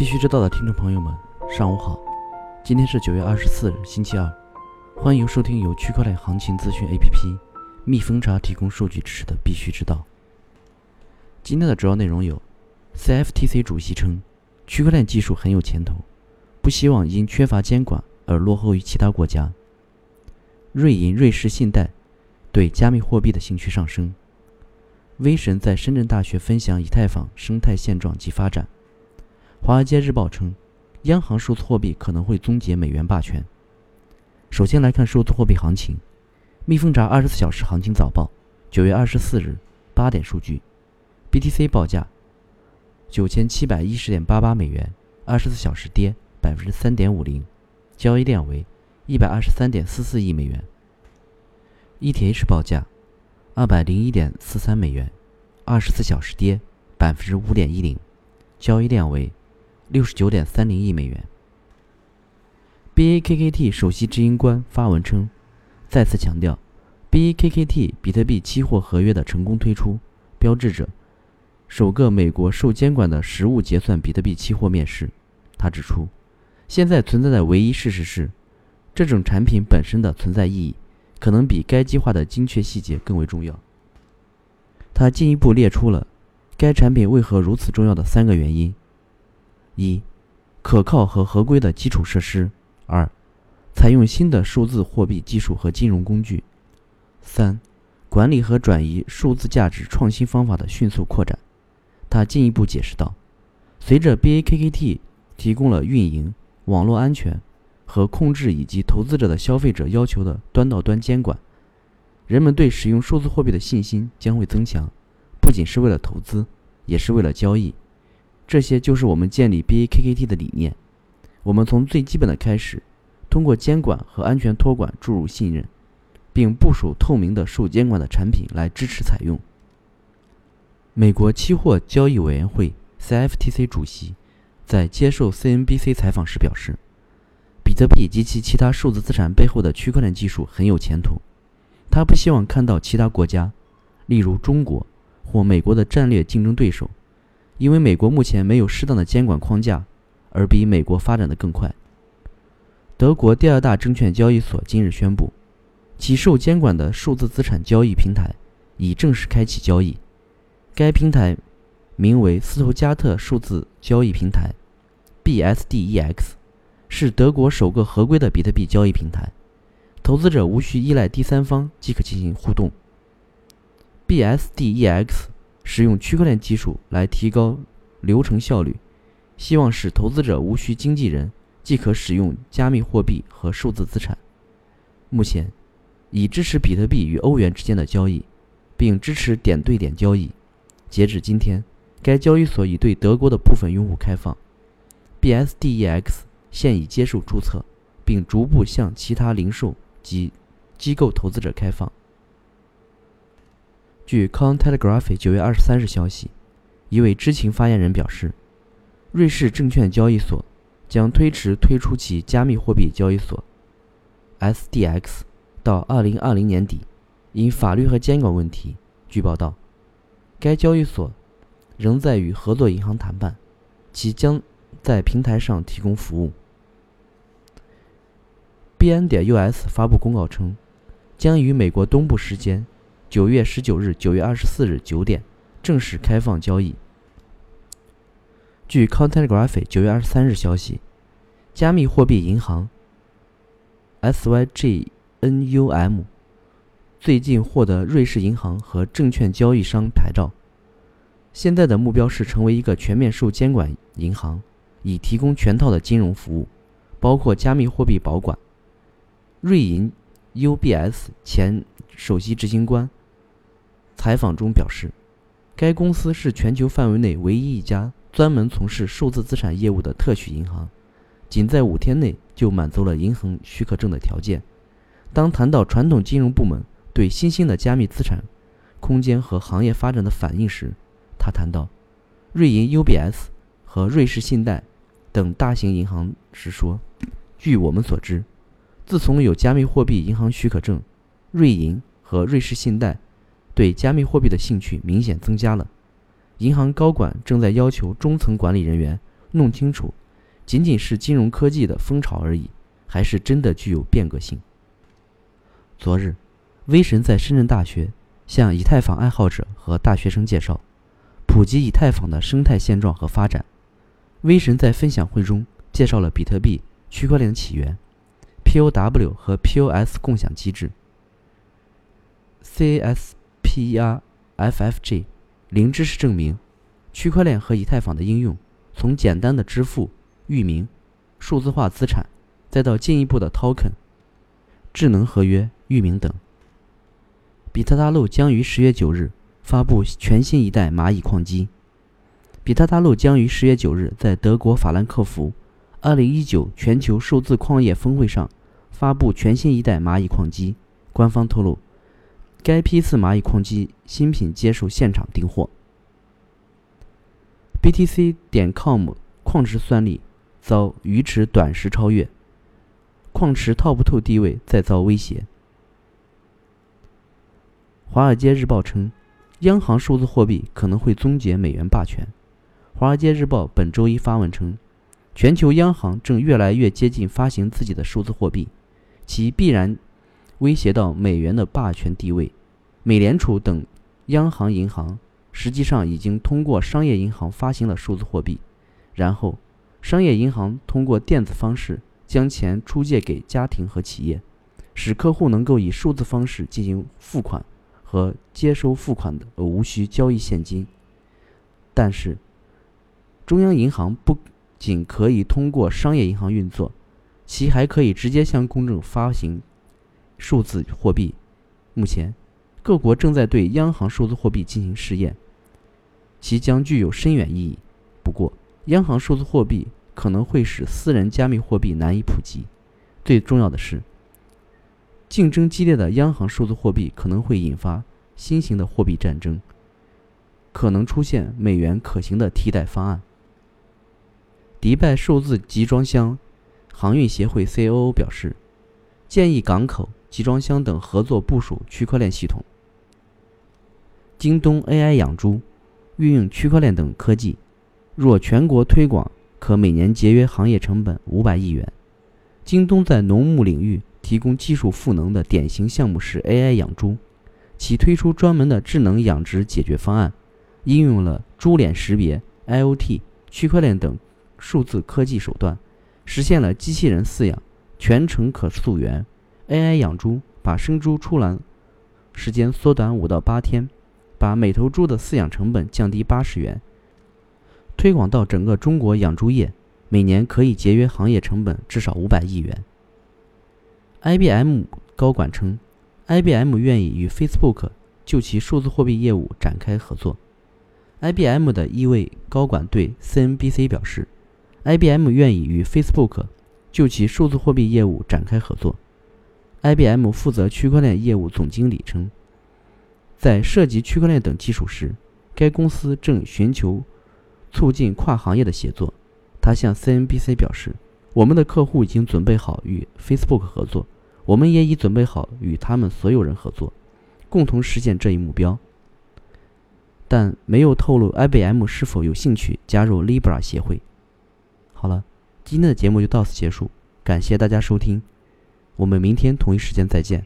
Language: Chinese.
必须知道的听众朋友们，上午好！今天是九月二十四日，星期二，欢迎收听由区块链行情资讯 APP 蜜蜂茶提供数据支持的《必须知道》。今天的主要内容有：CFTC 主席称，区块链技术很有前途，不希望因缺乏监管而落后于其他国家；瑞银、瑞士信贷对加密货币的兴趣上升；威神在深圳大学分享以太坊生态现状及发展。《华尔街日报》称，央行数字货币可能会终结美元霸权。首先来看数字货币行情，蜜蜂查二十四小时行情早报，九月二十四日八点数据，BTC 报价九千七百一十点八八美元，二十四小时跌百分之三点五零，交易量为一百二十三点四四亿美元。ETH 报价二百零一点四三美元，二十四小时跌百分之五点一零，交易量为。六十九点三零亿美元。BAKKT 首席执行官发文称，再次强调，BAKKT 比特币期货合约的成功推出，标志着首个美国受监管的实物结算比特币期货面世。他指出，现在存在的唯一事实是，这种产品本身的存在意义可能比该计划的精确细节更为重要。他进一步列出了该产品为何如此重要的三个原因。一、可靠和合规的基础设施；二、采用新的数字货币技术和金融工具；三、管理和转移数字价值创新方法的迅速扩展。他进一步解释道：“随着 BAKKT 提供了运营、网络安全和控制以及投资者的消费者要求的端到端监管，人们对使用数字货币的信心将会增强，不仅是为了投资，也是为了交易。”这些就是我们建立 BAKKT 的理念。我们从最基本的开始，通过监管和安全托管注入信任，并部署透明的受监管的产品来支持采用。美国期货交易委员会 （CFTC） 主席在接受 CNBC 采访时表示，比特币及其其他数字资产背后的区块链技术很有前途。他不希望看到其他国家，例如中国或美国的战略竞争对手。因为美国目前没有适当的监管框架，而比美国发展的更快。德国第二大证券交易所今日宣布，其受监管的数字资产交易平台已正式开启交易。该平台名为斯图加特数字交易平台 （BSDEX），是德国首个合规的比特币交易平台。投资者无需依赖第三方即可进行互动。BSDEX。使用区块链技术来提高流程效率，希望使投资者无需经纪人即可使用加密货币和数字资产。目前，已支持比特币与欧元之间的交易，并支持点对点交易。截止今天，该交易所已对德国的部分用户开放。BSDEX 现已接受注册，并逐步向其他零售及机构投资者开放。据 Cointelegraph 九月二十三日消息，一位知情发言人表示，瑞士证券交易所将推迟推出其加密货币交易所 SDX 到二零二零年底，因法律和监管问题。据报道，该交易所仍在与合作银行谈判，其将在平台上提供服务。BN 点 US 发布公告称，将于美国东部时间。九月十九日、九月二十四日九点正式开放交易。据 Cointelegraph 九月二十三日消息，加密货币银行 SYGNUM 最近获得瑞士银行和证券交易商牌照，现在的目标是成为一个全面受监管银行，以提供全套的金融服务，包括加密货币保管。瑞银 UBS 前首席执行官。采访中表示，该公司是全球范围内唯一一家专门从事数字资产业务的特许银行，仅在五天内就满足了银行许可证的条件。当谈到传统金融部门对新兴的加密资产空间和行业发展的反应时，他谈到瑞银 UBS 和瑞士信贷等大型银行时说：“据我们所知，自从有加密货币银行许可证，瑞银和瑞士信贷。”对加密货币的兴趣明显增加了，银行高管正在要求中层管理人员弄清楚，仅仅是金融科技的风潮而已，还是真的具有变革性。昨日，威神在深圳大学向以太坊爱好者和大学生介绍，普及以太坊的生态现状和发展。威神在分享会中介绍了比特币区块链的起源、POW 和 POS 共享机制、CAS PERFFG 零知识证明、区块链和以太坊的应用，从简单的支付、域名、数字化资产，再到进一步的 token、智能合约。域名等。比特大陆将于十月九日发布全新一代蚂蚁矿机。比特大陆将于十月九日在德国法兰克福二零一九全球数字矿业峰会上发布全新一代蚂蚁矿机。官方透露，该批次蚂蚁矿机新品接受现场订货。BTC 点 com 矿池算力遭鱼池短时超越，矿池 Top Two 地位再遭威胁。《华尔街日报》称，央行数字货币可能会终结美元霸权。《华尔街日报》本周一发文称，全球央行正越来越接近发行自己的数字货币，其必然威胁到美元的霸权地位。美联储等央行银行实际上已经通过商业银行发行了数字货币，然后商业银行通过电子方式将钱出借给家庭和企业，使客户能够以数字方式进行付款。和接收付款的，无需交易现金。但是，中央银行不仅可以通过商业银行运作，其还可以直接向公众发行数字货币。目前，各国正在对央行数字货币进行试验，其将具有深远意义。不过，央行数字货币可能会使私人加密货币难以普及。最重要的是。竞争激烈的央行数字货币可能会引发新型的货币战争，可能出现美元可行的替代方案。迪拜数字集装箱航运协会 C.O.O 表示，建议港口、集装箱等合作部署区块链系统。京东 AI 养猪运用区块链等科技，若全国推广，可每年节约行业成本五百亿元。京东在农牧领域。提供技术赋能的典型项目是 AI 养猪，其推出专门的智能养殖解决方案，应用了猪脸识别、IoT、区块链等数字科技手段，实现了机器人饲养，全程可溯源。AI 养猪把生猪出栏时间缩短五到八天，把每头猪的饲养成本降低八十元，推广到整个中国养猪业，每年可以节约行业成本至少五百亿元。IBM 高管称，IBM 愿意与 Facebook 就其数字货币业务展开合作。IBM 的一位高管对 CNBC 表示，IBM 愿意与 Facebook 就其数字货币业务展开合作。IBM 负责区块链业务总经理称，在涉及区块链等技术时，该公司正寻求促进跨行业的协作。他向 CNBC 表示。我们的客户已经准备好与 Facebook 合作，我们也已准备好与他们所有人合作，共同实现这一目标。但没有透露 IBM 是否有兴趣加入 Libra 协会。好了，今天的节目就到此结束，感谢大家收听，我们明天同一时间再见。